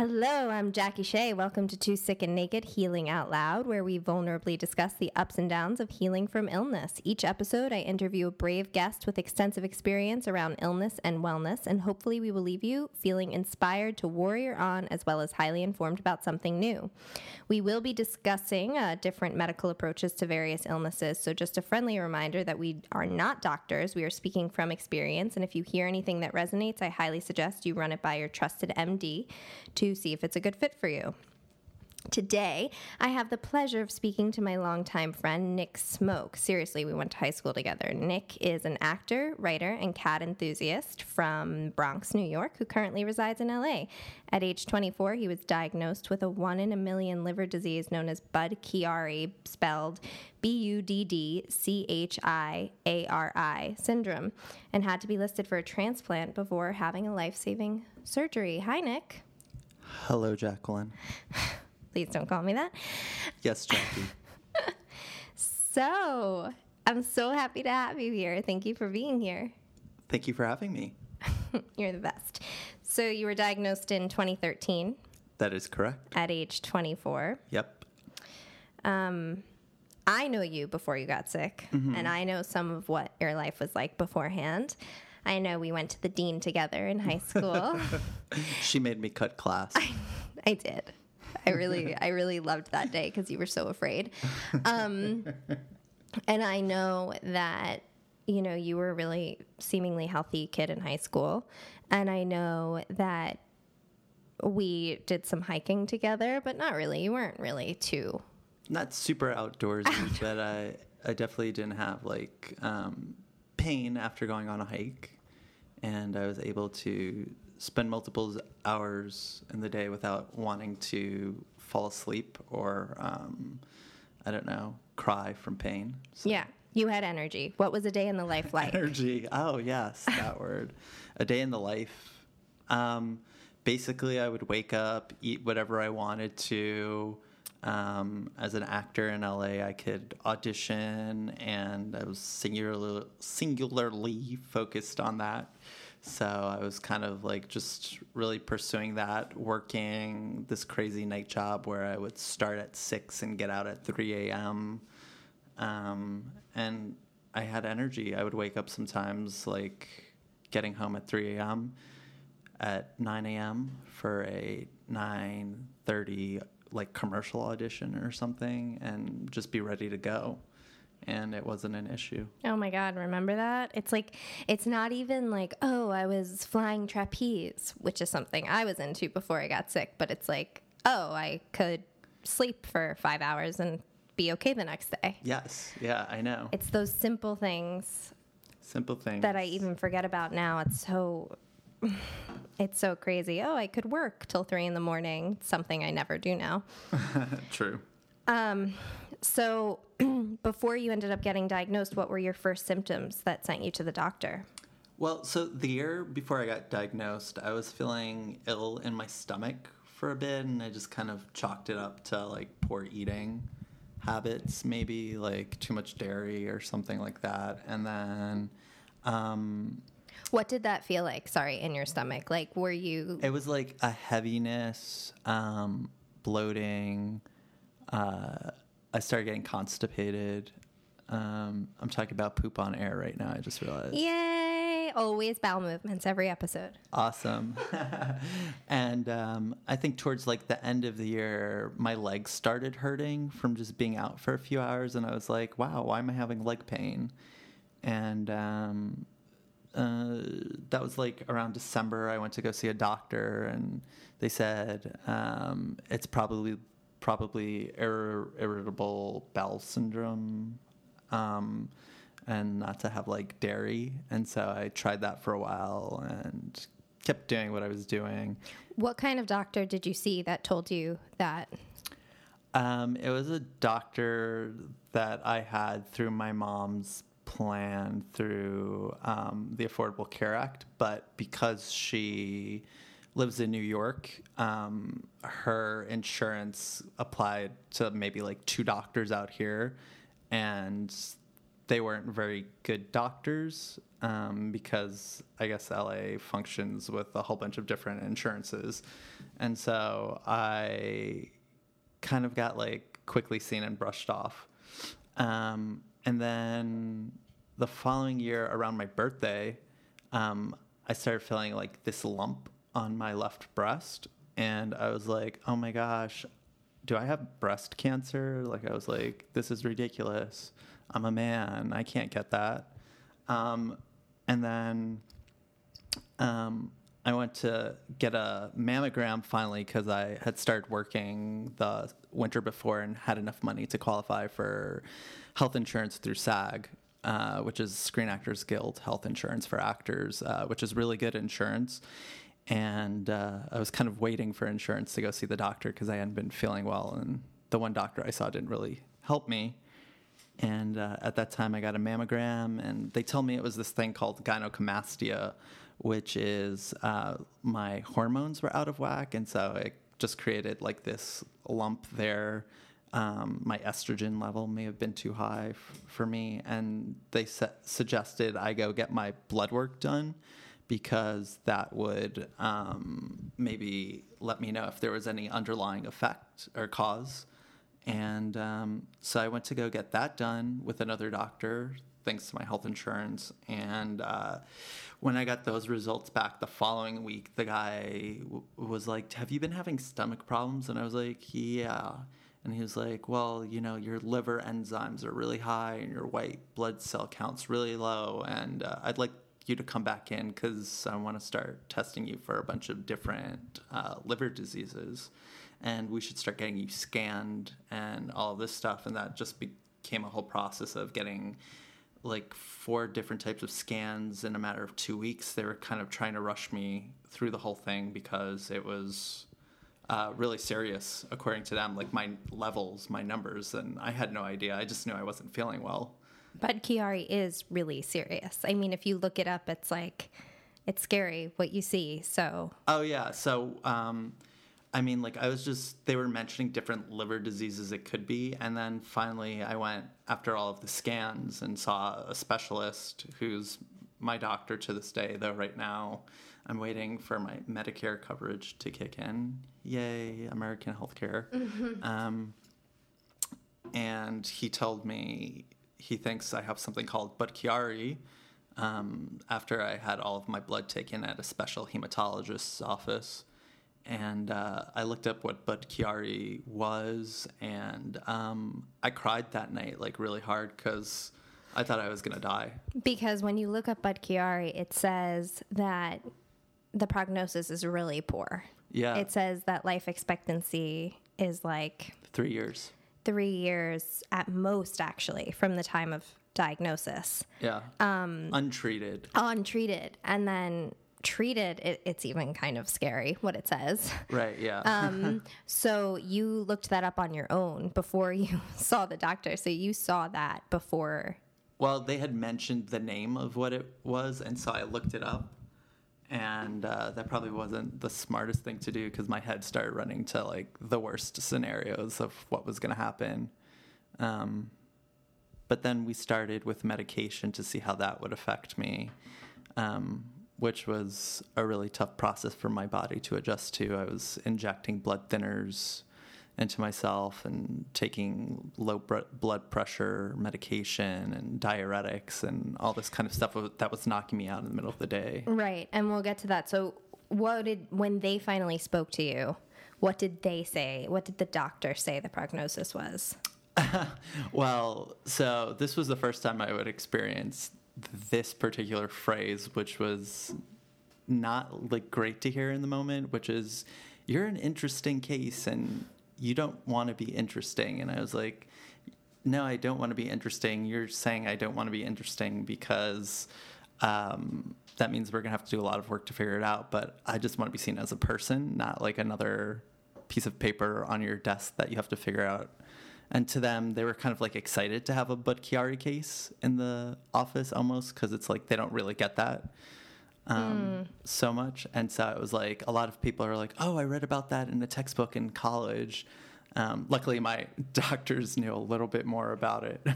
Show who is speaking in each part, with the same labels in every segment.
Speaker 1: Hello, I'm Jackie Shea. Welcome to Too Sick and Naked Healing Out Loud, where we vulnerably discuss the ups and downs of healing from illness. Each episode, I interview a brave guest with extensive experience around illness and wellness, and hopefully, we will leave you feeling inspired to warrior on as well as highly informed about something new. We will be discussing uh, different medical approaches to various illnesses, so just a friendly reminder that we are not doctors. We are speaking from experience, and if you hear anything that resonates, I highly suggest you run it by your trusted MD to see if it's a good fit for you. Today, I have the pleasure of speaking to my longtime friend, Nick Smoke. Seriously, we went to high school together. Nick is an actor, writer, and cat enthusiast from Bronx, New York, who currently resides in LA. At age 24, he was diagnosed with a one in a million liver disease known as Budd Chiari, spelled B U D D C H I A R I syndrome, and had to be listed for a transplant before having a life saving surgery. Hi, Nick.
Speaker 2: Hello, Jacqueline.
Speaker 1: Please don't call me that.
Speaker 2: Yes, Jackie.
Speaker 1: So, I'm so happy to have you here. Thank you for being here.
Speaker 2: Thank you for having me.
Speaker 1: You're the best. So, you were diagnosed in 2013
Speaker 2: That is correct.
Speaker 1: at age 24.
Speaker 2: Yep.
Speaker 1: Um, I know you before you got sick, and I know some of what your life was like beforehand. I know we went to the dean together in high school.
Speaker 2: She made me cut class.
Speaker 1: I did. I really, I really loved that day because you were so afraid. Um, and I know that you know you were a really seemingly healthy kid in high school, and I know that we did some hiking together, but not really. You weren't really too.
Speaker 2: Not super outdoorsy, but I, I definitely didn't have like um, pain after going on a hike. And I was able to spend multiple hours in the day without wanting to fall asleep or, um, I don't know, cry from pain. So-
Speaker 1: Yeah, you had energy. What was a day in the life like?
Speaker 2: Energy. Oh, yes, that word. A day in the life. Um, basically, I would wake up, eat whatever I wanted to. Um, as an actor in LA, I could audition, and I was singular, singularly focused on that. So I was kind of like just really pursuing that, working this crazy night job where I would start at 6 and get out at 3 a.m. Um, and I had energy. I would wake up sometimes like getting home at 3 a.m. at 9 a.m. for a 9:30 like commercial audition or something, and just be ready to go. And it wasn't an issue.
Speaker 1: Oh my God, remember that? It's like, it's not even like, oh, I was flying trapeze, which is something I was into before I got sick, but it's like, oh, I could sleep for five hours and be okay the next day.
Speaker 2: Yes, yeah, I know.
Speaker 1: It's those simple things
Speaker 2: Simple things
Speaker 1: that I even forget about now. It's so, it's so crazy. Oh, I could work till three in the morning, something I never do now.
Speaker 2: True.
Speaker 1: So, before you ended up getting diagnosed, what were your first symptoms that sent you to the doctor?
Speaker 2: Well, so the year before I got diagnosed, I was feeling ill in my stomach for a bit, and I just kind of chalked it up to like poor eating habits, maybe like too much dairy or something like that. And then um,
Speaker 1: What did that feel like? Sorry, in your stomach. Like, were you?
Speaker 2: it was like a heaviness, um, bloating. Uh, I started getting constipated. Um, I'm talking about poop on air right now. I just realized.
Speaker 1: Yay! Always bowel movements every episode.
Speaker 2: Awesome. and um, I think towards like the end of the year, my legs started hurting from just being out for a few hours, and I was like, "Wow, why am I having leg pain?" And um, uh, that was like around December. I went to go see a doctor, and they said um, it's probably probably ir- irritable bowel syndrome. Um, and not to have like dairy. And so I tried that for a while and kept doing what I was doing.
Speaker 1: What kind of doctor did you see that told you that?
Speaker 2: Um, it was a doctor that I had through my mom's plan through um, the Affordable Care Act, but because she lives in New York, um, her insurance applied to maybe like two doctors out here, and they weren't very good doctors um, because I guess LA functions with a whole bunch of different insurances. And so I kind of got like quickly seen and brushed off. Um, and then the following year, around my birthday, um, I started feeling like this lump on my left breast. And I was like, oh my gosh, do I have breast cancer? Like, I was like, this is ridiculous. I'm a man. I can't get that. Um, and then um, I went to get a mammogram finally because I had started working the winter before and had enough money to qualify for health insurance through SAG, uh, which is Screen Actors Guild health insurance for actors, uh, which is really good insurance. And uh, I was kind of waiting for insurance to go see the doctor because I hadn't been feeling well, and the one doctor I saw didn't really help me. And uh, at that time, I got a mammogram, and they told me it was this thing called gynecomastia, which is uh, my hormones were out of whack, and so it just created like this lump there. Um, my estrogen level may have been too high f- for me, and they su- suggested I go get my blood work done because that would um, maybe let me know if there was any underlying effect or cause. And um, so I went to go get that done with another doctor, thanks to my health insurance. And uh, when I got those results back the following week, the guy w- was like, Have you been having stomach problems? And I was like, Yeah. And he was like, Well, you know, your liver enzymes are really high and your white blood cell count's really low. And uh, I'd like you to come back in because I want to start testing you for a bunch of different uh, liver diseases. And we should start getting you scanned and all this stuff. And that just became a whole process of getting like four different types of scans in a matter of two weeks. They were kind of trying to rush me through the whole thing because it was uh, really serious, according to them, like my levels, my numbers. And I had no idea. I just knew I wasn't feeling well.
Speaker 1: But Chiari is really serious. I mean, if you look it up, it's like, it's scary what you see. So,
Speaker 2: Oh yeah. So, um, I mean, like I was just they were mentioning different liver diseases it could be, and then finally I went after all of the scans and saw a specialist who's my doctor to this day. Though right now I'm waiting for my Medicare coverage to kick in. Yay, American healthcare. Um, and he told me he thinks I have something called Budd-Chiari. Um, after I had all of my blood taken at a special hematologist's office, and uh, I looked up what Budd-Chiari was, and um, I cried that night like really hard because I thought I was gonna die.
Speaker 1: because when you look up Budd-Chiari, it says that the prognosis is really poor.
Speaker 2: Yeah,
Speaker 1: It says that life expectancy is like
Speaker 2: three years.
Speaker 1: three years at most, actually, from the time of diagnosis.
Speaker 2: Yeah, um, untreated.
Speaker 1: Untreated. And then treated, it, it's even kind of scary what it says.
Speaker 2: Right. Yeah.
Speaker 1: Um, so you looked that up on your own before you saw the doctor. So you saw that before.
Speaker 2: Well, they had mentioned the name of what it was, and so I looked it up. And uh, that probably wasn't the smartest thing to do because my head started running to like the worst scenarios of what was going to happen. Um, but then we started with medication to see how that would affect me, um, which was a really tough process for my body to adjust to. I was injecting blood thinners into myself and taking low br- blood pressure medication and diuretics and all this kind of stuff that was knocking me out in the middle of the day.
Speaker 1: Right. And we'll get to that. So, what did, when they finally spoke to you, what did they say? What did the doctor say the prognosis was?
Speaker 2: Well, so this was the first time I would experience this particular phrase, which was not like great to hear in the moment, which is you're an interesting case and you don't want to be interesting. And I was like, no, I don't want to be interesting. You're saying I don't want to be interesting because um, that means we're going to have to do a lot of work to figure it out. But I just want to be seen as a person, not like another piece of paper on your desk that you have to figure out. And to them, they were kind of like excited to have a Budd-Chiari case in the office almost because it's like they don't really get that um, so much. And so it was like a lot of people are like, oh, I read about that in the textbook in college. Um, luckily, my doctors knew a little bit more about it,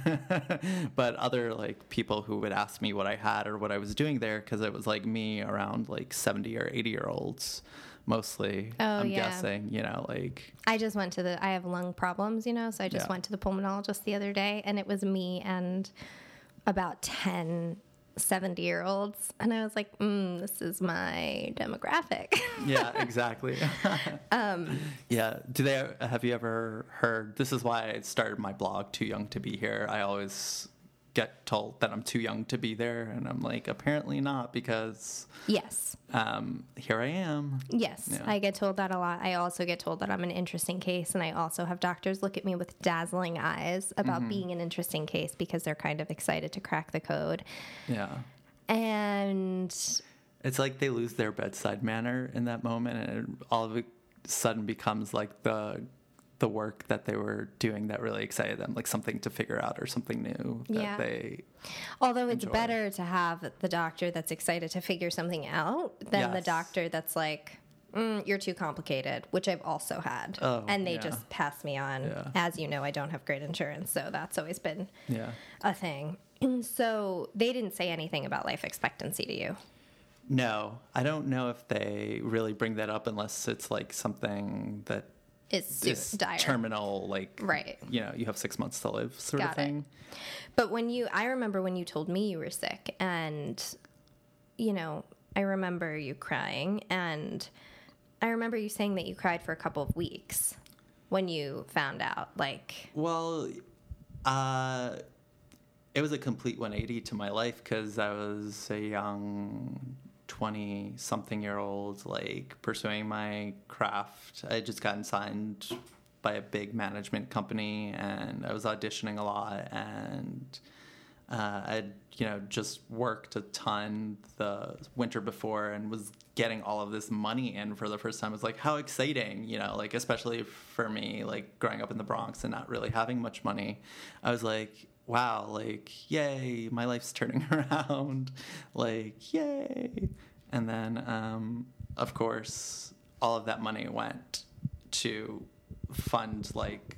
Speaker 2: but other like people who would ask me what I had or what I was doing there, because it was like me around like seventy or eighty year olds, mostly.
Speaker 1: Oh,
Speaker 2: I'm
Speaker 1: yeah.
Speaker 2: guessing, you know, like
Speaker 1: I just went to the. I have lung problems, you know, so I just
Speaker 2: Yeah.
Speaker 1: went to the pulmonologist the other day, and it was me and about 10 70 year olds, and I was like, mm, "This is my demographic."
Speaker 2: yeah, exactly.
Speaker 1: Um,
Speaker 2: yeah. Do they have you ever heard? This is why I started my blog, Too Young to Be Here. I always get told that I'm too young to be there, and I'm like, apparently not, because
Speaker 1: yes,
Speaker 2: um, here I am.
Speaker 1: yes,
Speaker 2: Yeah.
Speaker 1: I get told that a lot. I also get told that I'm an interesting case, and I also have doctors look at me with dazzling eyes about
Speaker 2: Mm-hmm.
Speaker 1: being an interesting case because they're kind of excited to crack the code.
Speaker 2: Yeah.
Speaker 1: And
Speaker 2: It's like they lose their bedside manner in that moment, and it all of a sudden becomes like the the work that they were doing that really excited them, like something to figure out or something new that
Speaker 1: Yeah.
Speaker 2: they.
Speaker 1: Although it's
Speaker 2: enjoy.
Speaker 1: better to have the doctor that's excited to figure something out than the doctor that's like, mm, "You're too complicated," which I've also had,
Speaker 2: Oh,
Speaker 1: and they
Speaker 2: yeah.
Speaker 1: just pass me on.
Speaker 2: Yeah.
Speaker 1: As you know, I don't have great insurance, so that's always been a thing. So they didn't say anything about life expectancy to you.
Speaker 2: No, I don't know if they really bring that up unless it's like something that
Speaker 1: It's su-
Speaker 2: is
Speaker 1: dire.
Speaker 2: terminal, like
Speaker 1: Right.
Speaker 2: You know, you have six months to live, sort
Speaker 1: Got
Speaker 2: of
Speaker 1: it.
Speaker 2: thing.
Speaker 1: But when you, I remember when you told me you were sick, and, you know, I remember you crying, and I remember you saying that you cried for a couple of weeks when you found out. Like,
Speaker 2: Well, uh, it was a complete 180 to my life because I was a young 20 something year old, like pursuing my craft. I had just gotten signed by a big management company and I was auditioning a lot and uh, I'd you know just worked a ton the winter before and was getting all of this money in for the first time. It was like how exciting, you know, like especially for me, like growing up in the Bronx and not really having much money. I was like, wow, like yay, my life's turning around, like yay. And then, um, of course, all of that money went to fund like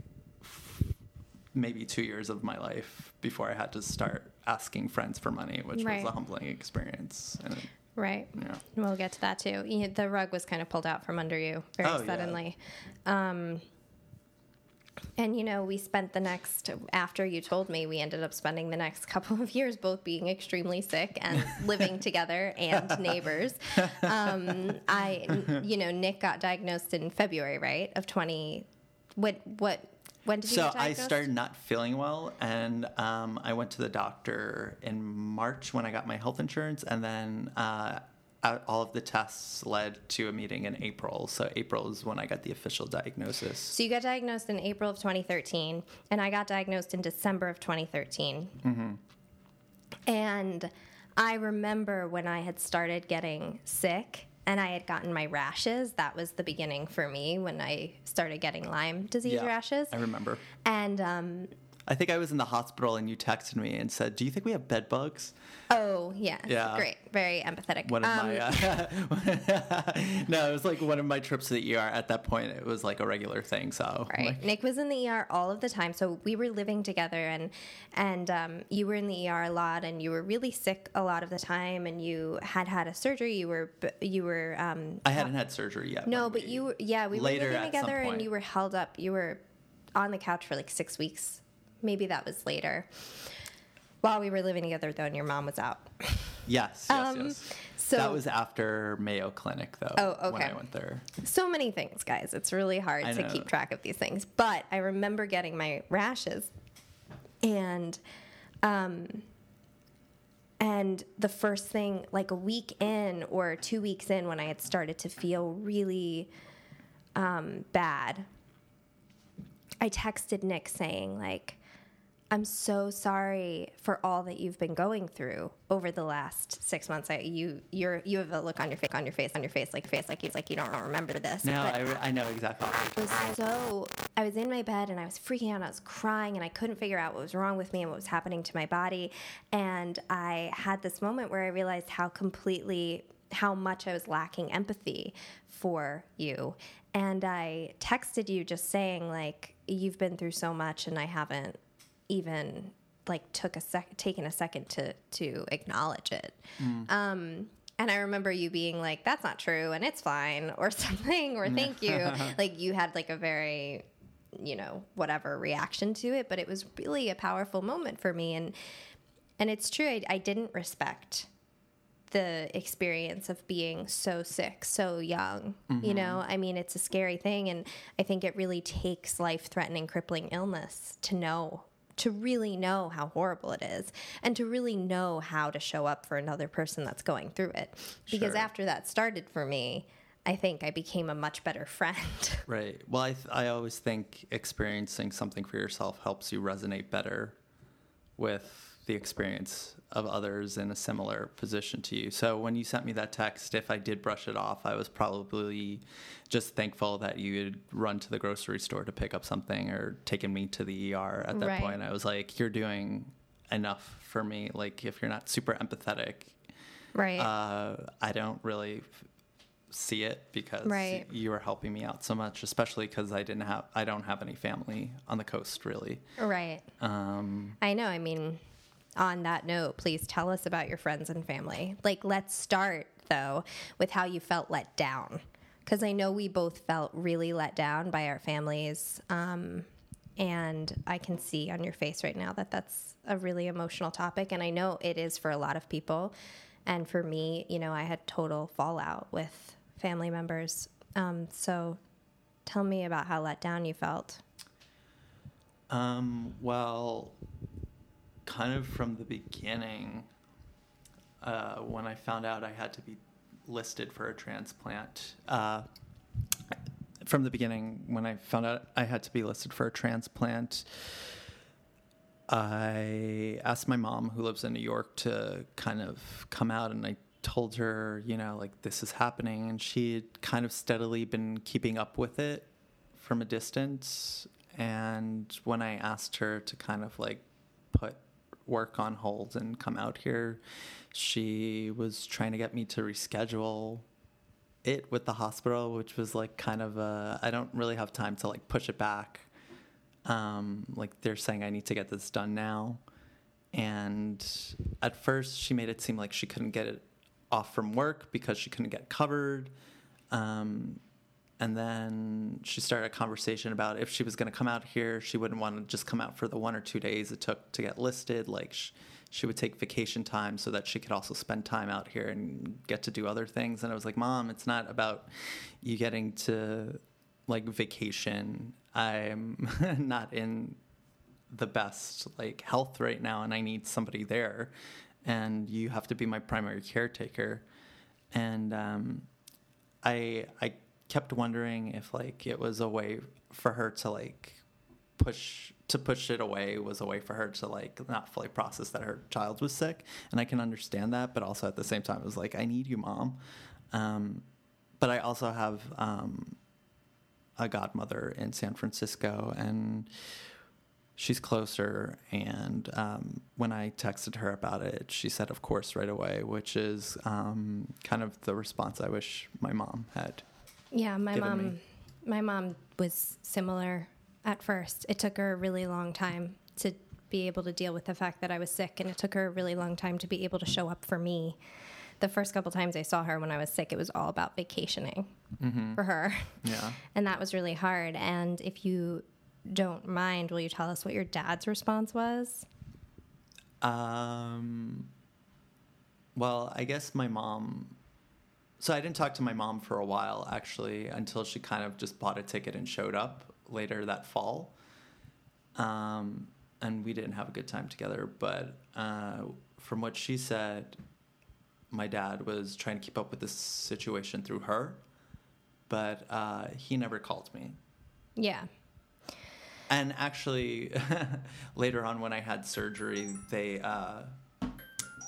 Speaker 2: maybe two years of my life before I had to start asking friends for money, which
Speaker 1: Right.
Speaker 2: was a humbling experience. And
Speaker 1: right.
Speaker 2: yeah,
Speaker 1: We'll get to that too. The rug was kind of pulled out from under you very
Speaker 2: Oh, yeah.
Speaker 1: suddenly. Um, and you know, we spent the next after you told me, we ended up spending the next couple of years both being extremely sick and living together and neighbors. Um, I, you know, Nick got diagnosed in February, right, of twenty. What what when did you
Speaker 2: so I started not feeling well, and um, I went to the doctor in March when I got my health insurance, and then uh, all of the tests led to a meeting in April. So April is when I got the official diagnosis.
Speaker 1: So you got diagnosed in April of 2013, and I got diagnosed in December of 2013. And I remember when I had started getting sick and I had gotten my rashes. That was the beginning for me when I started getting Lyme disease
Speaker 2: Yeah,
Speaker 1: rashes.
Speaker 2: I remember.
Speaker 1: And um,
Speaker 2: I think I was in the hospital, and you texted me and said, "Do you think we have bed bugs?"
Speaker 1: oh yeah,
Speaker 2: Yeah.
Speaker 1: great, very empathetic.
Speaker 2: One of
Speaker 1: Um,
Speaker 2: my uh, no, it was like one of my trips to the ER. At that point, it was like a regular thing. So
Speaker 1: Right.
Speaker 2: like,
Speaker 1: Nick was in the ER all of the time. So we were living together and and um, you were in the ER a lot and you were really sick a lot of the time and you had had a surgery. You were you were um,
Speaker 2: I hadn't had surgery yet.
Speaker 1: no, but
Speaker 2: we-
Speaker 1: you yeah, we
Speaker 2: later
Speaker 1: were living together and you were held up. You were on the couch for like 6 weeks. Maybe that was later. While we were living together though and your mom was out.
Speaker 2: Yes, yes,
Speaker 1: Um,
Speaker 2: yes.
Speaker 1: so-
Speaker 2: that was after Mayo Clinic, though.
Speaker 1: Oh, okay. When.
Speaker 2: I went there.
Speaker 1: So many things, guys. It's really hard
Speaker 2: I
Speaker 1: to
Speaker 2: know.
Speaker 1: keep track of these things. But I remember getting my rashes, and um, and the first thing, like a week in or two weeks in, when I had started to feel really um, bad, I texted Nick saying like. I'm so sorry for all that you've been going through over the last six months. I, you, you're, you have a look on your face, on your face, on your face, like face, like you, like you don't remember this. No,
Speaker 2: I, re- I know exactly.
Speaker 1: I was so I was in my bed and I was freaking out. I was crying and I couldn't figure out what was wrong with me and what was happening to my body. And I had this moment where I realized how completely how much I was lacking empathy for you. and I texted you just saying like you've been through so much and I haven't even like took a sec taken a second to to acknowledge it. Um, and I remember you being like, "That's not true," and it's fine, or something, or "Thank you." like you had like a very, you know, whatever reaction to it, but it was really a powerful moment for me, and and it's true. I, I didn't respect the experience of being so sick, so young. You know, I mean, it's a scary thing. And I think it really takes life threatening, crippling illness to know, to really know how horrible it is, and to really know how to show up for another person that's going through it. Because
Speaker 2: Sure.
Speaker 1: after that started for me, I think I became a much better friend.
Speaker 2: Right. Well, I, th- I always think experiencing something for yourself helps you resonate better with the experience of others in a similar position to you. So when you sent me that text, if I did brush it off, I was probably just thankful that you had run to the grocery store to pick up something or taken me to the ER at that
Speaker 1: Right.
Speaker 2: point. I was like, you're doing enough for me. Like, if you're not super empathetic,
Speaker 1: right.
Speaker 2: uh, I don't really see it because
Speaker 1: Right.
Speaker 2: you were helping me out so much, especially because I didn't have, I don't have any family on the coast really.
Speaker 1: right.
Speaker 2: Um,
Speaker 1: I know. I mean, on that note, please tell us about your friends and family. Like, let's start, though, with how you felt let down. Because I know we both felt really let down by our families. Um, and I can see on your face right now that that's a really emotional topic. And I know it is for a lot of people. And for me, you know, I had total fallout with family members. Um, so tell me about how let down you felt.
Speaker 2: um, well, kind of from the beginning, uh, when I found out I had to be listed for a transplant, uh, from the beginning, when I found out I had to be listed for a transplant, I asked my mom, who lives in New York, to kind of come out, and I told her, you know, like this is happening, and she had kind of steadily been keeping up with it from a distance. And when I asked her to kind of like put work on hold and come out here, she was trying to get me to reschedule it with the hospital, which was like kind of a, I don't really have time to like push it back. Um, like they're saying I need to get this done now. And at first, she made it seem like she couldn't get it off from work because she couldn't get covered. Um, and then she started a conversation about if she was going to come out here, she wouldn't want to just come out for the one or two days it took to get listed. Like sh- she would take vacation time so that she could also spend time out here and get to do other things. And I was like, Mom, it's not about you getting to like vacation. I'm not in the best like health right now and I need somebody there and you have to be my primary caretaker and um, I I kept wondering if like it was a way for her to like push to push it away was a way for her to like not fully process that her child was sick. And I can understand that but also at the same time it was like I need you mom. Um, but I also have um, a godmother in San Francisco and she's closer. And um, when i texted her about it she said of course right away which is um, kind of the response i wish my mom had
Speaker 1: Yeah, my mom
Speaker 2: me.
Speaker 1: my mom was similar at first. It took her a really long time to be able to deal with the fact that I was sick and it took her a really long time to be able to show up for me. The first couple times I saw her when I was sick, it was all about vacationing for her.
Speaker 2: yeah
Speaker 1: And that was really hard. And if you don't mind, will you tell us what your dad's response was?
Speaker 2: um, well i guess my mom so i didn't talk to my mom for a while actually until she kind of just bought a ticket and showed up later that fall um, and we didn't have a good time together but uh, from what she said my dad was trying to keep up with this situation through her, but uh, he never called me.
Speaker 1: Yeah.
Speaker 2: And actually, later on when I had surgery, they. Uh,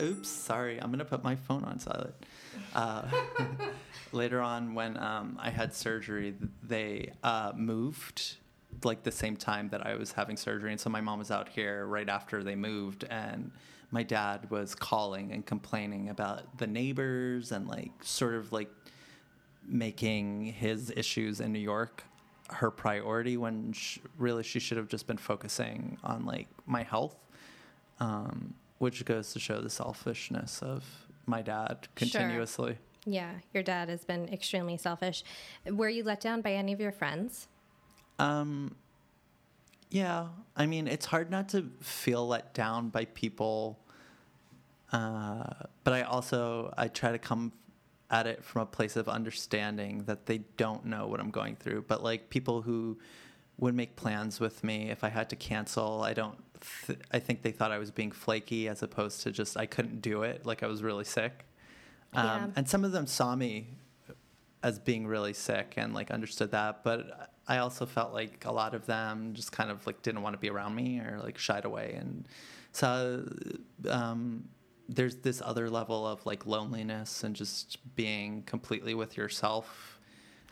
Speaker 2: oops, sorry, I'm gonna put my phone on silent. Uh, later on, when um, I had surgery, they uh, moved like the same time that I was having surgery, and so my mom was out here right after they moved, and my dad was calling and complaining about the neighbors and like sort of like making his issues in New York her priority when sh- really she should have just been focusing on like my health, um, which goes to show the selfishness of my dad continuously.
Speaker 1: Sure. Yeah, your dad has been extremely selfish. Were you let down by any of your friends?
Speaker 2: Um, yeah, I mean, it's hard not to feel let down by people. Uh, but I also I try to come at it from a place of understanding that they don't know what I'm going through. But like people who would make plans with me if I had to cancel, I don't. Th- I think they thought I was being flaky as opposed to just I couldn't do it, like I was really sick. Um, yeah. And some of them saw me as being really sick and like understood that, but I also felt like a lot of them just kind of like didn't want to be around me or like shied away, and so um, there's this other level of like loneliness and just being completely with yourself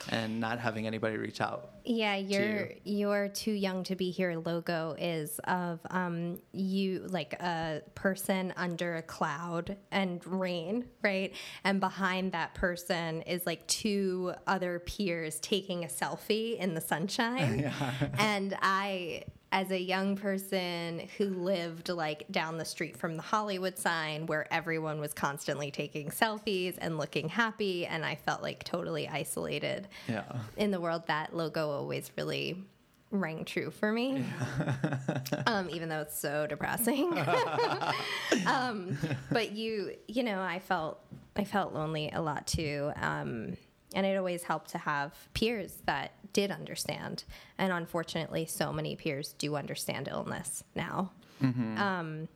Speaker 2: and not having anybody reach out.
Speaker 1: Yeah, you're you. you're too young to be here. Logo is of um, you like a person under a cloud and rain, right? And behind that person is like two other peers taking a selfie in the sunshine. yeah. And I as a young person who lived like down the street from the Hollywood sign where everyone was constantly taking selfies and looking happy and I felt like totally isolated
Speaker 2: yeah.
Speaker 1: in the world that logo always really rang true for me yeah. um, even though it's so depressing um, but you you know I felt I felt lonely a lot too um, and it always helped to have peers that did understand. And unfortunately, so many peers do understand illness now. Mm-hmm. Um,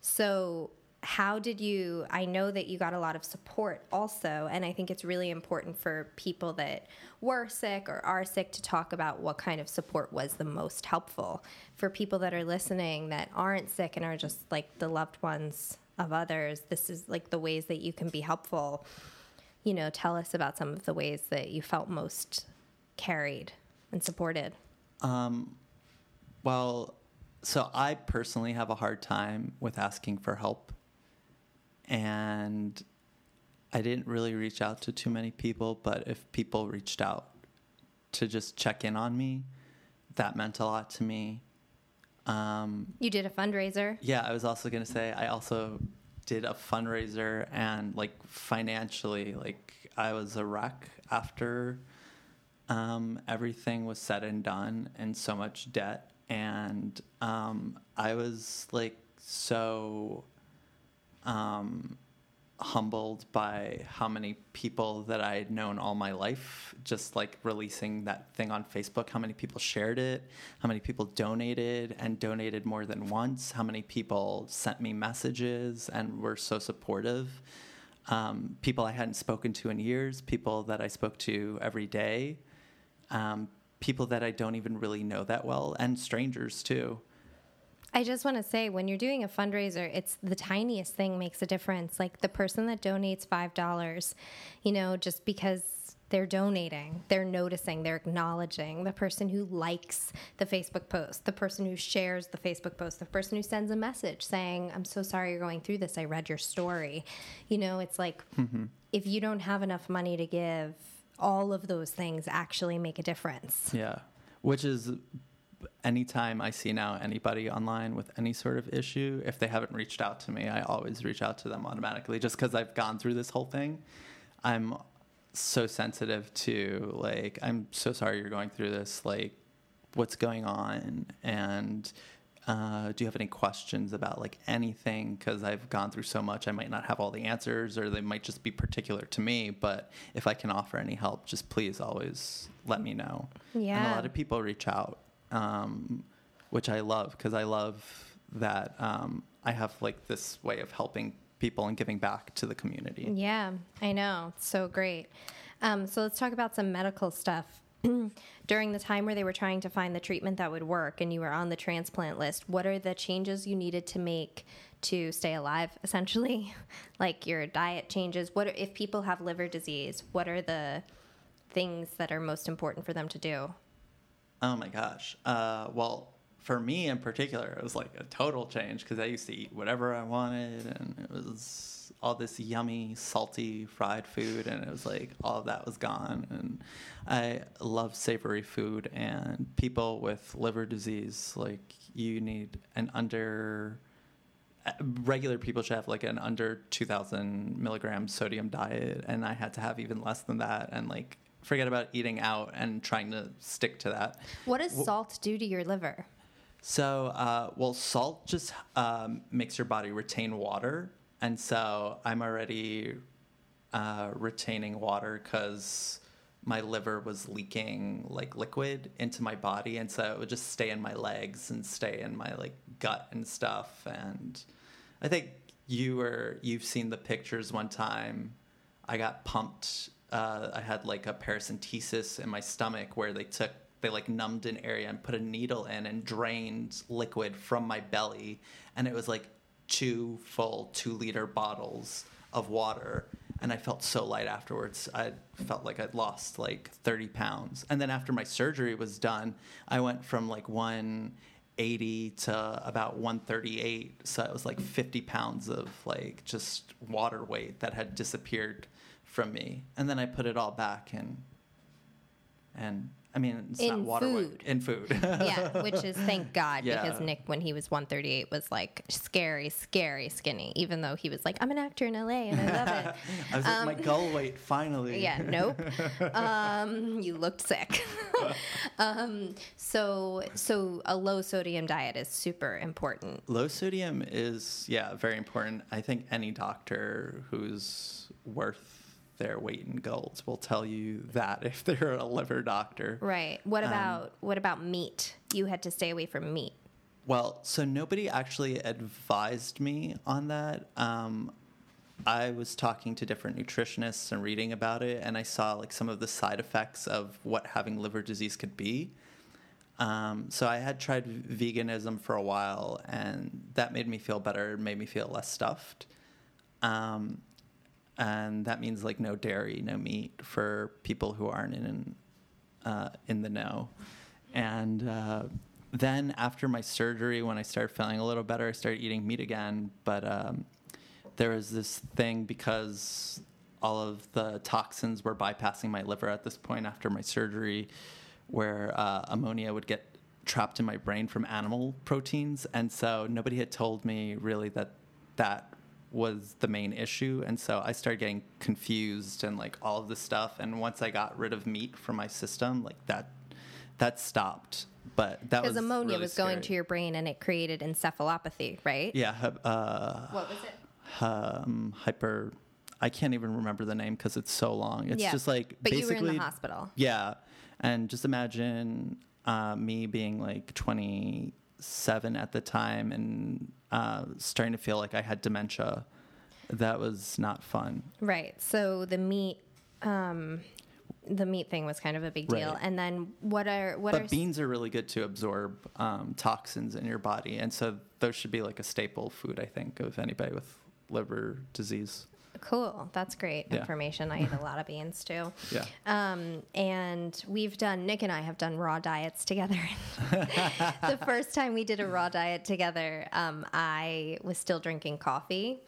Speaker 1: so, how did you? I know that you got a lot of support also, and I think it's really important for people that were sick or are sick to talk about what kind of support was the most helpful. For people that are listening that aren't sick and are just like the loved ones of others, this is like the ways that you can be helpful you know, tell us about some of the ways that you felt most carried and supported.
Speaker 2: Um, well, so I personally have a hard time with asking for help. And I didn't really reach out to too many people, but if people reached out to just check in on me, that meant a lot to me. Um,
Speaker 1: you did a fundraiser.
Speaker 2: Yeah, I was also going to say, I also did a fundraiser and like financially like i was a wreck after um, everything was said and done and so much debt. And um, i was like so um, humbled by how many people that I had known all my life, just like releasing that thing on Facebook, how many people shared it, how many people donated and donated more than once, how many people sent me messages and were so supportive. Um, people I hadn't spoken to in years, people that I spoke to every day, um, people that I don't even really know that well, and strangers too.
Speaker 1: I just want to say when you're doing a fundraiser, it's the tiniest thing makes a difference. Like the person that donates $5, you know, just because they're donating, they're noticing, they're acknowledging the person who likes the Facebook post, the person who shares the Facebook post, the person who sends a message saying, I'm so sorry you're going through this. I read your story. You know, it's like mm-hmm. if you don't have enough money to give, all of those things actually make a difference.
Speaker 2: Yeah. Which is anytime I see now anybody online with any sort of issue, if they haven't reached out to me, I always reach out to them automatically just because I've gone through this whole thing. I'm so sensitive to, like, I'm so sorry you're going through this. Like, what's going on? And uh, do you have any questions about like anything? Because I've gone through so much, I might not have all the answers, or they might just be particular to me. But if I can offer any help, just please always let me know.
Speaker 1: Yeah.
Speaker 2: And a lot of people reach out um, which I love because I love that um, I have like this way of helping people and giving back to the community.
Speaker 1: Yeah, I know. It's so great. Um, so let's talk about some medical stuff. During the time where they were trying to find the treatment that would work and you were on the transplant list, what are the changes you needed to make to stay alive, essentially? like your diet changes. What are, if people have liver disease? What are the things that are most important for them to do?
Speaker 2: Oh my gosh. Uh, well, for me in particular, it was like a total change because I used to eat whatever I wanted, and it was all this yummy, salty fried food, and it was like all of that was gone. And I love savory food, and people with liver disease, like you need an under uh, regular people should have like an under 2000 milligram sodium diet and i had to have even less than that and like forget about eating out and trying to stick to that.
Speaker 1: What does salt do to your liver?
Speaker 2: so uh, well salt just um, makes your body retain water. And so i'm already uh, retaining water because my liver was leaking like liquid into my body. And so it would just stay in my legs and stay in my like gut and stuff. And i think you were you've seen the pictures one time. I got pumped uh, i had like a paracentesis in my stomach where they took they like numbed an area and put a needle in and drained liquid from my belly and it was like two full two liter bottles of water and I felt so light afterwards. I felt like I'd lost like 30 pounds. And then after my surgery was done, I went from like 180 to about 138. So it was like 50 pounds of like just water weight that had disappeared from me. And then I put it all back and and I mean, it's not
Speaker 1: In
Speaker 2: water
Speaker 1: food.
Speaker 2: in food.
Speaker 1: yeah, which is thank God because Nick, when he was 138, was like scary, scary skinny. Even though he was like, I'm an actor in LA and I love it.
Speaker 2: I was like, my goal weight finally.
Speaker 1: Um, Yeah, nope. um, you looked sick. um, so, so a low sodium diet is super important.
Speaker 2: Low sodium is yeah very important. I think any doctor who's worth their weight in gold will tell you that if they're a liver doctor.
Speaker 1: Right. What about what about meat? You had to stay away from meat.
Speaker 2: Well, so nobody actually advised me on that. Um, I was talking to different nutritionists and reading about it, and I saw like some of the side effects of what having liver disease could be. Um, so I had tried veganism for a while, and that made me feel better. It made me feel less stuffed. Um, and that means like no dairy, no meat for people who aren't in uh, in the know. And uh, then after my surgery, when I started feeling a little better, I started eating meat again. But um, there was this thing because all of the toxins were bypassing my liver at this point after my surgery, where uh, ammonia would get trapped in my brain from animal proteins. And so nobody had told me really that that was the main issue. And so I started getting confused and like all of this stuff. And once I got rid of meat from my system, like that, that stopped. But that was
Speaker 1: Because ammonia
Speaker 2: really
Speaker 1: was going
Speaker 2: scary.
Speaker 1: to your brain and it created encephalopathy, right?
Speaker 2: Yeah, uh,
Speaker 1: What was it?
Speaker 2: um, hyper. I can't even remember the name because it's so long. It's
Speaker 1: Yeah,
Speaker 2: just like
Speaker 1: but you were
Speaker 2: basically
Speaker 1: in the hospital.
Speaker 2: Yeah, and just imagine uh, me being like 27 at the time and uh, starting to feel like I had dementia. That was not fun.
Speaker 1: Right. So the meat, um, the meat thing was kind of a big deal.
Speaker 2: Right.
Speaker 1: And then what are what are
Speaker 2: But beans are really good to absorb um, toxins in your body, and so those should be like a staple food, I think, of anybody with liver disease.
Speaker 1: Cool? That's great
Speaker 2: Yeah.
Speaker 1: information. I eat a lot of beans too.
Speaker 2: Yeah.
Speaker 1: Um, and we've done Nick and I have done raw diets together. the first time we did a raw diet together, um, I was still drinking coffee,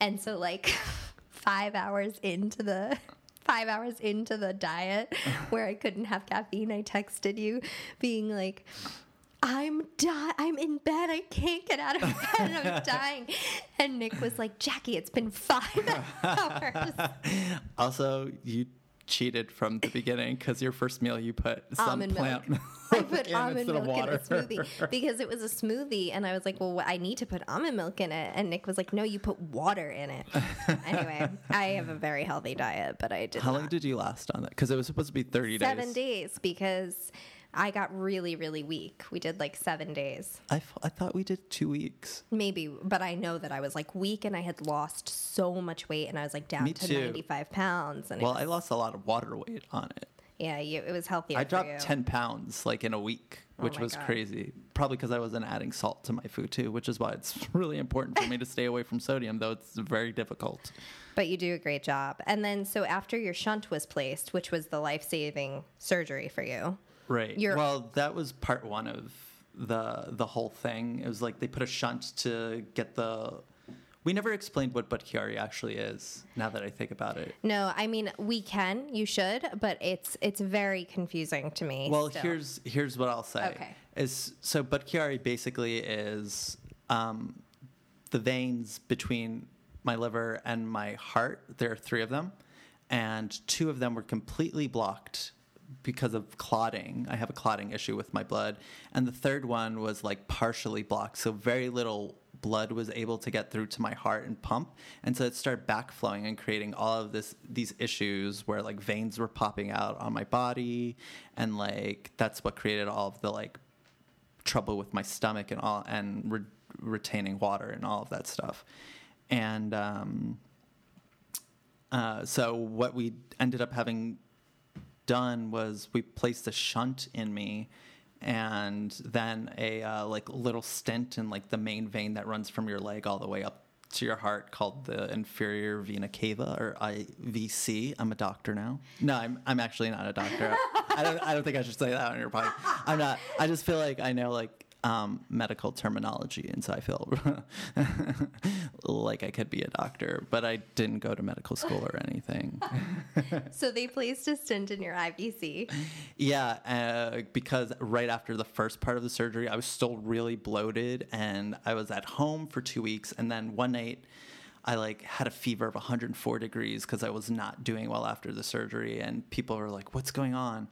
Speaker 1: and so like five hours into the five hours into the diet where I couldn't have caffeine, I texted you, being like. I'm di- I'm in bed. I can't get out of bed. and I'm dying. And Nick was like, Jackie, it's been five hours.
Speaker 2: Also, you cheated from the beginning because your first meal you put some
Speaker 1: almond
Speaker 2: plant
Speaker 1: milk. I put
Speaker 2: in
Speaker 1: almond milk in a smoothie because it was a smoothie, and I was like, "Well, I need to put almond milk in it." And Nick was like, "No, you put water in it." anyway, I have a very healthy diet, but I did
Speaker 2: How
Speaker 1: not.
Speaker 2: long did you last on that? Because it was supposed to be 30
Speaker 1: seven
Speaker 2: days.
Speaker 1: days because I got really, really weak. We did like seven days,
Speaker 2: I, f- I thought we did two weeks.
Speaker 1: maybe, but I know that I was like weak and I had lost so much weight, and I was like down
Speaker 2: Me
Speaker 1: to
Speaker 2: too.
Speaker 1: ninety-five pounds. And
Speaker 2: Well,
Speaker 1: was-
Speaker 2: I lost a lot of water weight on it.
Speaker 1: yeah, you, it was healthier.
Speaker 2: I dropped
Speaker 1: you.
Speaker 2: 10 pounds like in a week, oh which
Speaker 1: my
Speaker 2: was
Speaker 1: God.
Speaker 2: crazy. Probably because I wasn't adding salt to my food too, which is why it's really important for me to stay away from sodium, though it's very difficult.
Speaker 1: But you do a great job. And then, so after your shunt was placed, which was the life saving surgery for you,
Speaker 2: Right.
Speaker 1: You're-
Speaker 2: well, that was part one of the the whole thing. It was like they put a shunt to get the We never explained what Budd-Chiari actually is. Now that I think about it.
Speaker 1: No, I mean we can, you should, but it's it's very confusing to me.
Speaker 2: Well,
Speaker 1: still.
Speaker 2: here's here's what I'll say.
Speaker 1: Okay.
Speaker 2: Is so Budd-Chiari basically is um, the veins between my liver and my heart. There are three of them, and two of them were completely blocked because of clotting. I have a clotting issue with my blood, and the third one was like partially blocked, so very little blood was able to get through to my heart and pump. And so it started backflowing and creating all of this these issues where like veins were popping out on my body. And like that's what created all of the like trouble with my stomach and all and re- retaining water and all of that stuff. And um, uh, so what we ended up having done was we placed a shunt in me and then a uh, like little stent in like the main vein that runs from your leg all the way up to your heart called the inferior vena cava or IVC. I'm a doctor now. No, I'm I'm actually not a doctor. I don't I don't think I should say that on your podcast. I'm not. I just feel like I know like um, medical terminology, and so I feel like I could be a doctor, but I didn't go to medical school or anything.
Speaker 1: so they placed a stent in your IVC.
Speaker 2: Yeah, uh, because right after the first part of the surgery, I was still really bloated, and I was at home for two weeks, and then one night. I like had a fever of 104 degrees because I was not doing well after the surgery, and people were like, "What's going on?"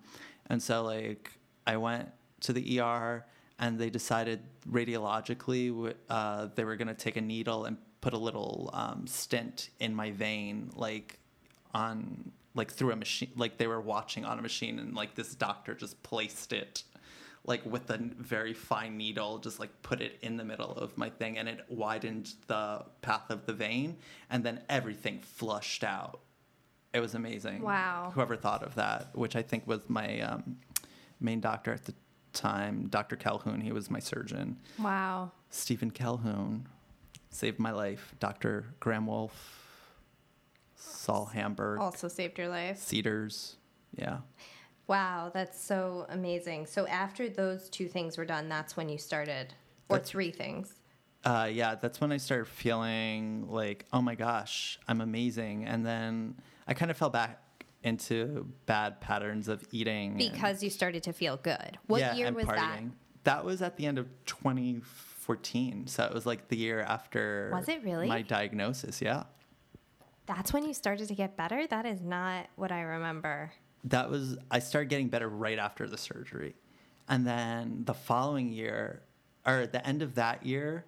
Speaker 2: And so like I went to the ER, and they decided radiologically uh, they were going to take a needle and put a little um, stent in my vein, like on like through a machine, like they were watching on a machine, and like this doctor just placed it like with a very fine needle, just like put it in the middle of my thing, and it widened the path of the vein, and then everything flushed out. It was amazing.
Speaker 1: Wow.
Speaker 2: Whoever thought of that, which I think was my um, main doctor at the time, Dr. Calhoun. He was my surgeon.
Speaker 1: Wow.
Speaker 2: Stephen Calhoun saved my life. Dr. Graham Wolf, Saul Hamburg,
Speaker 1: Also saved your life.
Speaker 2: Cedars. Yeah.
Speaker 1: Wow, that's so amazing. So after those two things were done, that's when you started, or
Speaker 2: That's-
Speaker 1: three things.
Speaker 2: Uh, yeah, that's when I started feeling like, oh my gosh, I'm amazing. And then I kind of fell back into bad patterns of eating. and-
Speaker 1: Because you started to feel good. What
Speaker 2: yeah,
Speaker 1: year
Speaker 2: and
Speaker 1: was that?
Speaker 2: partying. That was at the end of 2014. So it was like the year after
Speaker 1: Was it really?
Speaker 2: my diagnosis. Yeah.
Speaker 1: That's when you started to get better? That is not what I remember.
Speaker 2: that was I started getting better right after the surgery. And then the following year or at the end of that year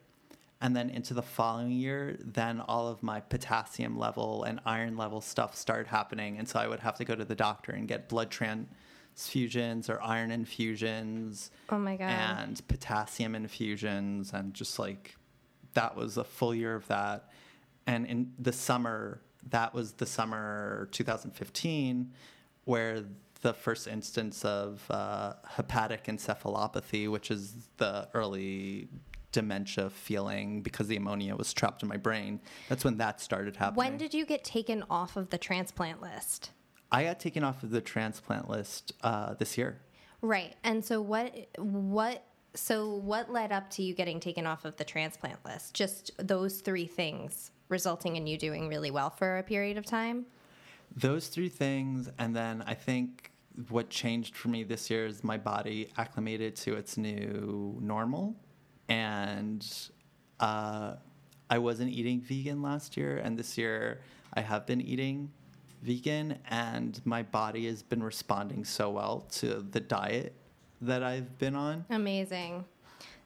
Speaker 2: and then into the following year, then all of my potassium level and iron level stuff started happening. And so I would have to go to the doctor and get blood transfusions or iron infusions
Speaker 1: Oh my God.
Speaker 2: and potassium infusions and just like that was a full year of that and in the summer that was the summer 2015 where the first instance of uh, hepatic encephalopathy which is the early dementia feeling because the ammonia was trapped in my brain that's when that started happening
Speaker 1: when did you get taken off of the transplant list?
Speaker 2: i got taken off of the transplant list uh, this year
Speaker 1: Right. And so what what so what led up to you getting taken off of the transplant list? Just those three things resulting in you doing really well for a period of time?
Speaker 2: Those three things, and then I think what changed for me this year is my body acclimated to its new normal, and uh, I wasn't eating vegan last year, and this year I have been eating vegan, and my body has been responding so well to the diet that I've been on.
Speaker 1: Amazing.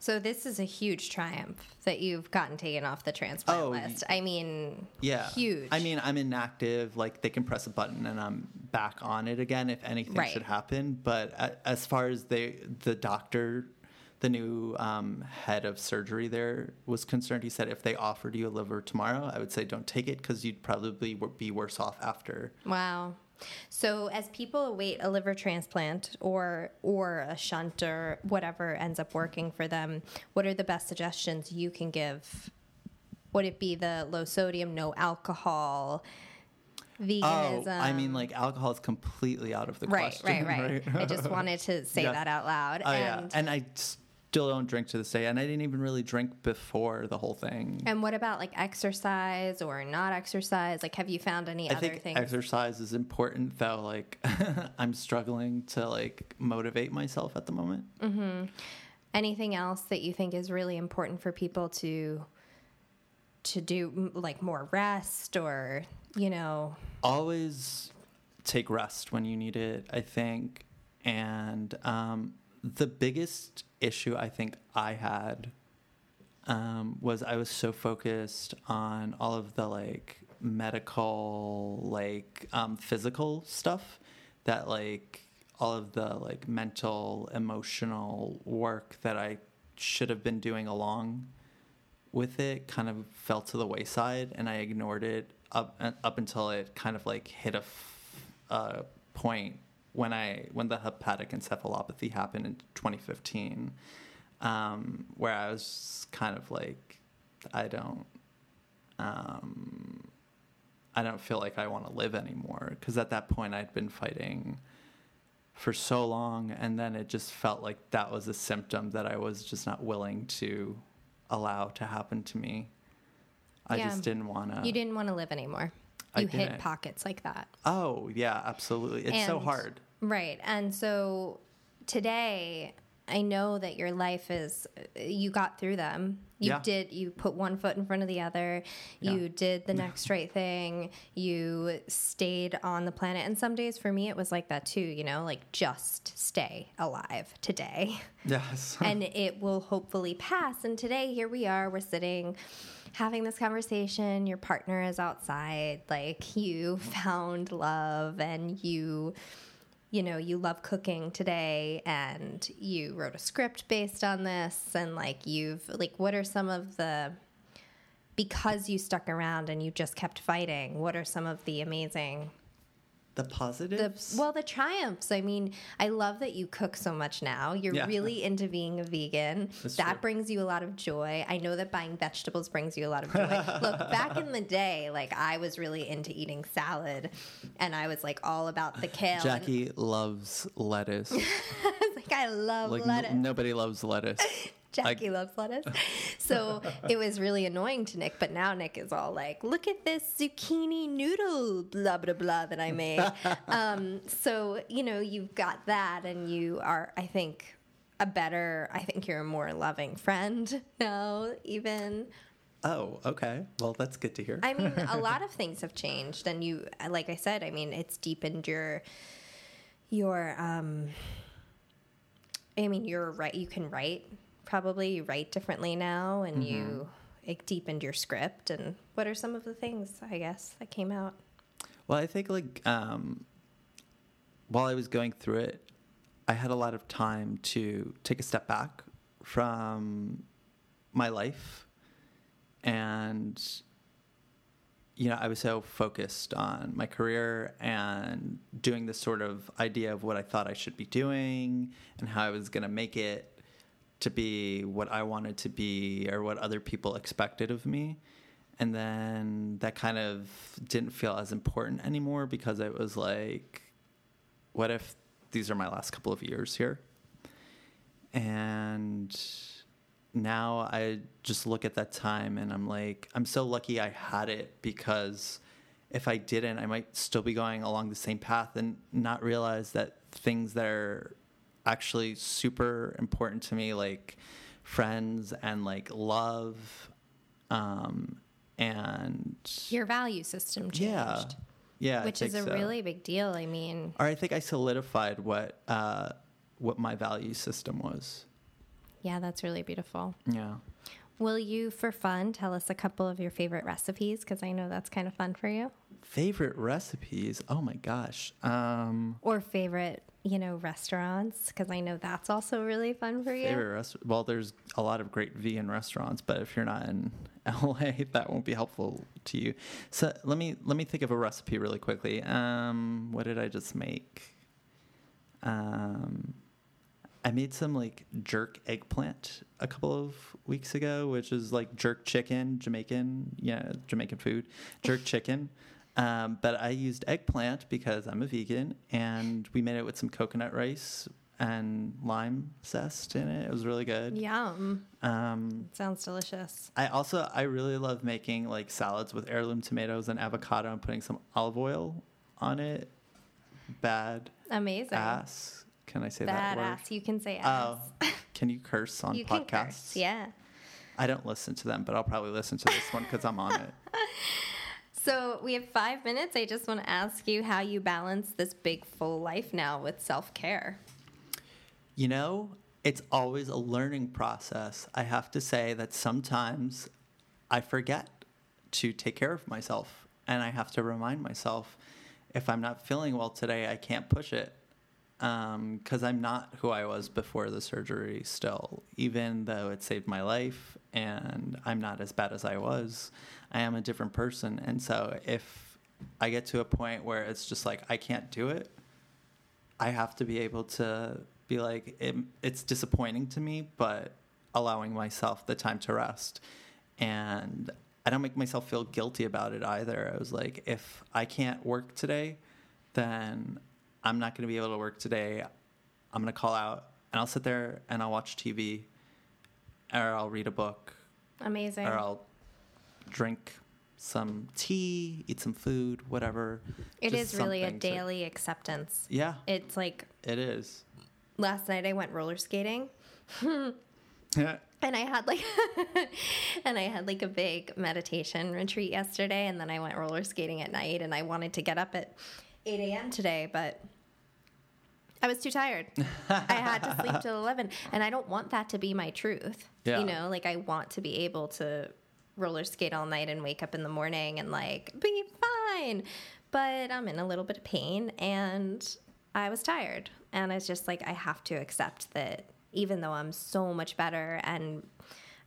Speaker 1: So this is a huge triumph that you've gotten taken off the transplant
Speaker 2: Oh,
Speaker 1: list. I mean,
Speaker 2: Yeah.
Speaker 1: huge.
Speaker 2: I mean, I'm inactive. Like they can press a button and I'm back on it again if anything
Speaker 1: Right.
Speaker 2: should happen. But as far as they, the doctor, the new um, head of surgery there was concerned, he said if they offered you a liver tomorrow, I would say don't take it because you'd probably be worse off after.
Speaker 1: Wow. So as people await a liver transplant or or a shunt or whatever ends up working for them, what are the best suggestions you can give? Would it be the low sodium, no alcohol, veganism?
Speaker 2: Oh, I mean, like alcohol is completely out of the
Speaker 1: right,
Speaker 2: question.
Speaker 1: right, right, right. I just wanted to say
Speaker 2: Yeah.
Speaker 1: that out loud.
Speaker 2: Oh
Speaker 1: and
Speaker 2: yeah, and I, still don't drink to this day, and I didn't even really drink before the whole thing.
Speaker 1: And what about like exercise or not exercise? Like, have you found any
Speaker 2: I
Speaker 1: other
Speaker 2: think
Speaker 1: things?
Speaker 2: exercise is important, though. Like, I'm struggling to like motivate myself at the moment. Mm-hmm.
Speaker 1: Anything else that you think is really important for people to to do, like more rest or you know?
Speaker 2: always take rest when you need it, I think. And um, the biggest issue I think I had um, was I was so focused on all of the like medical, like um, physical stuff that like all of the like mental, emotional work that I should have been doing along with it kind of fell to the wayside and I ignored it up up until it kind of like hit a point when I when the hepatic encephalopathy happened in 2015 um, where I was kind of like I don't um, I don't feel like I want to live anymore because at that point I'd been fighting for so long and then it just felt like that was a symptom that I was just not willing to allow to happen to me. I
Speaker 1: Yeah.
Speaker 2: just didn't want to.
Speaker 1: you didn't want to live anymore.
Speaker 2: I
Speaker 1: You hit pockets like that.
Speaker 2: Oh, yeah, absolutely. It's so hard.
Speaker 1: Right. And so today, I know that your life is, you got through them. You
Speaker 2: Yeah.
Speaker 1: did, you put one foot in front of the other. You did the next right thing. You stayed on the planet. And some days for me, it was like that too, you know, like just stay alive today.
Speaker 2: Yes.
Speaker 1: and it will hopefully pass. And today, here we are, we're sitting having this conversation. Your partner is outside, like you found love, and you, you know, you love cooking today, and you wrote a script based on this, and like you've, like, what are some of the, because you stuck around and you just kept fighting, what are some of the amazing
Speaker 2: the
Speaker 1: the
Speaker 2: positives.
Speaker 1: well the triumphs i mean i love that you cook so much now you're
Speaker 2: Yeah.
Speaker 1: really into being a vegan
Speaker 2: That's
Speaker 1: that
Speaker 2: true.
Speaker 1: brings you a lot of joy i know that buying vegetables brings you a lot of joy look back in the day like i was really into eating salad and i was like all about the kale and
Speaker 2: Jackie loves lettuce.
Speaker 1: I like i love
Speaker 2: like n-
Speaker 1: lettuce
Speaker 2: nobody loves lettuce.
Speaker 1: Jackie loves lettuce. So it was really annoying to Nick, but now Nick is all like, look at this zucchini noodle, blah, blah, blah, that I made. um, so, you know, you've got that, and you are, I think, a better, I think you're a more loving friend now, even.
Speaker 2: Oh, okay. Well, that's good to hear.
Speaker 1: I mean, a lot of things have changed, and you, like I said, I mean, it's deepened your, your, um, I mean, you're right. You can write probably. You write differently now, and you it deepened your script. And what are some of the things I guess that came out?
Speaker 2: Well, I think like um, while I was going through it, I had a lot of time to take a step back from my life, and you know, I was so focused on my career and doing this sort of idea of what I thought I should be doing and how I was going to make it to be what I wanted to be or what other people expected of me. And then that kind of didn't feel as important anymore because it was like, what if these are my last couple of years here? And now I just look at that time and I'm like, I'm so lucky I had it because if I didn't, I might still be going along the same path and not realize that things that are actually super important to me, like friends and like love, um, and
Speaker 1: Your value system changed,
Speaker 2: yeah, yeah,
Speaker 1: which is a
Speaker 2: so.
Speaker 1: really big deal. I mean,
Speaker 2: Or I think I solidified what uh, what my value system was.
Speaker 1: yeah, that's really beautiful.
Speaker 2: Yeah.
Speaker 1: Will you, for fun, tell us a couple of your favorite recipes? Because I know that's kind of fun for you.
Speaker 2: Favorite recipes? Oh my gosh. Um,
Speaker 1: Or favorite, you know, restaurants? Because I know that's also really fun for you.
Speaker 2: favorite restaurant? Well, there's a lot of great vegan restaurants, but if you're not in LA, that won't be helpful to you. So let me let me think of a recipe really quickly. Um, what did I just make? Um, I made some like jerk eggplant a couple of weeks ago, which is like jerk chicken, Jamaican, yeah, Jamaican food, jerk chicken. Um, but I used eggplant because I'm a vegan, and we made it with some coconut rice and lime zest in it. It was really good.
Speaker 1: Yum.
Speaker 2: Um,
Speaker 1: Sounds delicious.
Speaker 2: I also I really love making like salads with heirloom tomatoes and avocado and putting some olive oil on it. Bad
Speaker 1: Amazing.
Speaker 2: ass. Can I say that word?
Speaker 1: Badass. You can say ass.
Speaker 2: Oh, can you curse on
Speaker 1: you
Speaker 2: podcasts?
Speaker 1: curse. Yeah.
Speaker 2: I don't listen to them, but I'll probably listen to this one because I'm on it.
Speaker 1: So we have five minutes. I just want to ask you how you balance this big full life now with self care.
Speaker 2: You know, it's always a learning process. I have to say that sometimes I forget to take care of myself, and I have to remind myself if I'm not feeling well today, I can't push it um, because I'm not who I was before the surgery still. Even though it saved my life and I'm not as bad as I was, I am a different person. And so if I get to a point where it's just like, I can't do it, I have to be able to be like, it, it's disappointing to me, but allowing myself the time to rest. And I don't make myself feel guilty about it either. I was like, if I can't work today, then I'm not going to be able to work today. I'm going to call out and I'll sit there and I'll watch TV or I'll read a book
Speaker 1: Amazing.
Speaker 2: or I'll drink some tea, eat some food, whatever.
Speaker 1: It
Speaker 2: Just
Speaker 1: is really a
Speaker 2: something to-
Speaker 1: daily acceptance.
Speaker 2: yeah,
Speaker 1: It's like
Speaker 2: it is.
Speaker 1: last night I went roller skating
Speaker 2: Yeah.
Speaker 1: and I had like and I had like a big meditation retreat yesterday and then I went roller skating at night and I wanted to get up at 8 a.m. today, but I was too tired. I had to sleep till 11 and I don't want that to be my truth.
Speaker 2: Yeah.
Speaker 1: You know, like I want to be able to roller skate all night and wake up in the morning and like be fine. But I'm in a little bit of pain and I was tired. And it's just like I have to accept that even though I'm so much better and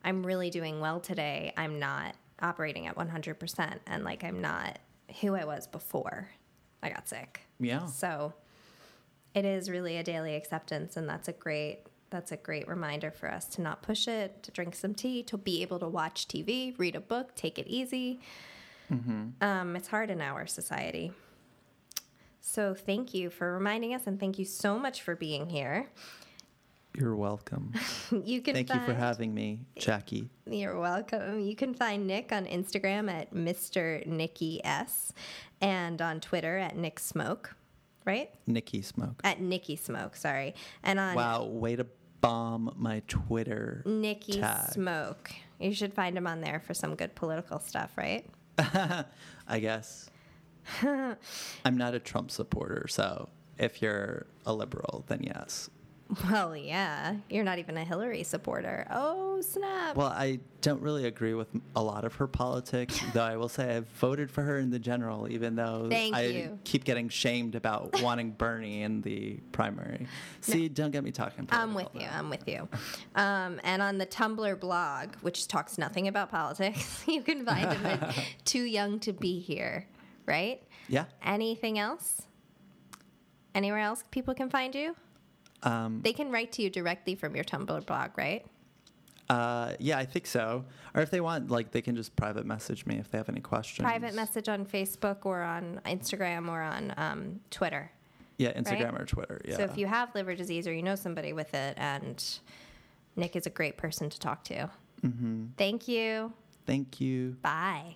Speaker 1: I'm really doing well today, I'm not operating at 100% and like I'm not who I was before I got sick.
Speaker 2: Yeah.
Speaker 1: So it is really a daily acceptance and that's a great that's a great reminder for us to not push it, to drink some tea, to be able to watch TV, read a book, take it easy. Um, it's hard in our society. So thank you for reminding us and thank you so much for being here.
Speaker 2: You're welcome.
Speaker 1: You can
Speaker 2: Thank you for having me, Jackie.
Speaker 1: You're welcome. You can find Nick on Instagram at Mr. Nicky S and on Twitter at Nick Smoke, right?
Speaker 2: Nikki Smoke.
Speaker 1: At Nicky Smoke, sorry. And on
Speaker 2: Wow, way to bomb my Twitter.
Speaker 1: Nicky
Speaker 2: tag.
Speaker 1: Smoke. You should find him on there for some good political stuff, right?
Speaker 2: I guess. I'm not a Trump supporter, so if you're a liberal, then yes.
Speaker 1: Well, yeah. You're not even a Hillary supporter. Oh, snap.
Speaker 2: Well, I don't really agree with a lot of her politics, though I will say I've voted for her in the general, even though
Speaker 1: Thank
Speaker 2: I
Speaker 1: you.
Speaker 2: keep getting shamed about wanting Bernie in the primary. See, don't get me talking.
Speaker 1: I'm with you.
Speaker 2: now.
Speaker 1: I'm with you. Um, and on the Tumblr blog, which talks nothing about politics, you can find him at Too Young to Be Here, right?
Speaker 2: Yeah.
Speaker 1: Anything else? Anywhere else people can find you?
Speaker 2: Um,
Speaker 1: They can write to you directly from your Tumblr blog, right?
Speaker 2: uh, yeah, I think so. Or if they want, like, they can just private message me if they have any questions.
Speaker 1: Private message on Facebook or on Instagram or on um, Twitter.
Speaker 2: Yeah, Instagram or Twitter. Yeah.
Speaker 1: So if you have liver disease or you know somebody with it, and Nick is a great person to talk to.
Speaker 2: hmm
Speaker 1: Thank you.
Speaker 2: Thank you.
Speaker 1: Bye.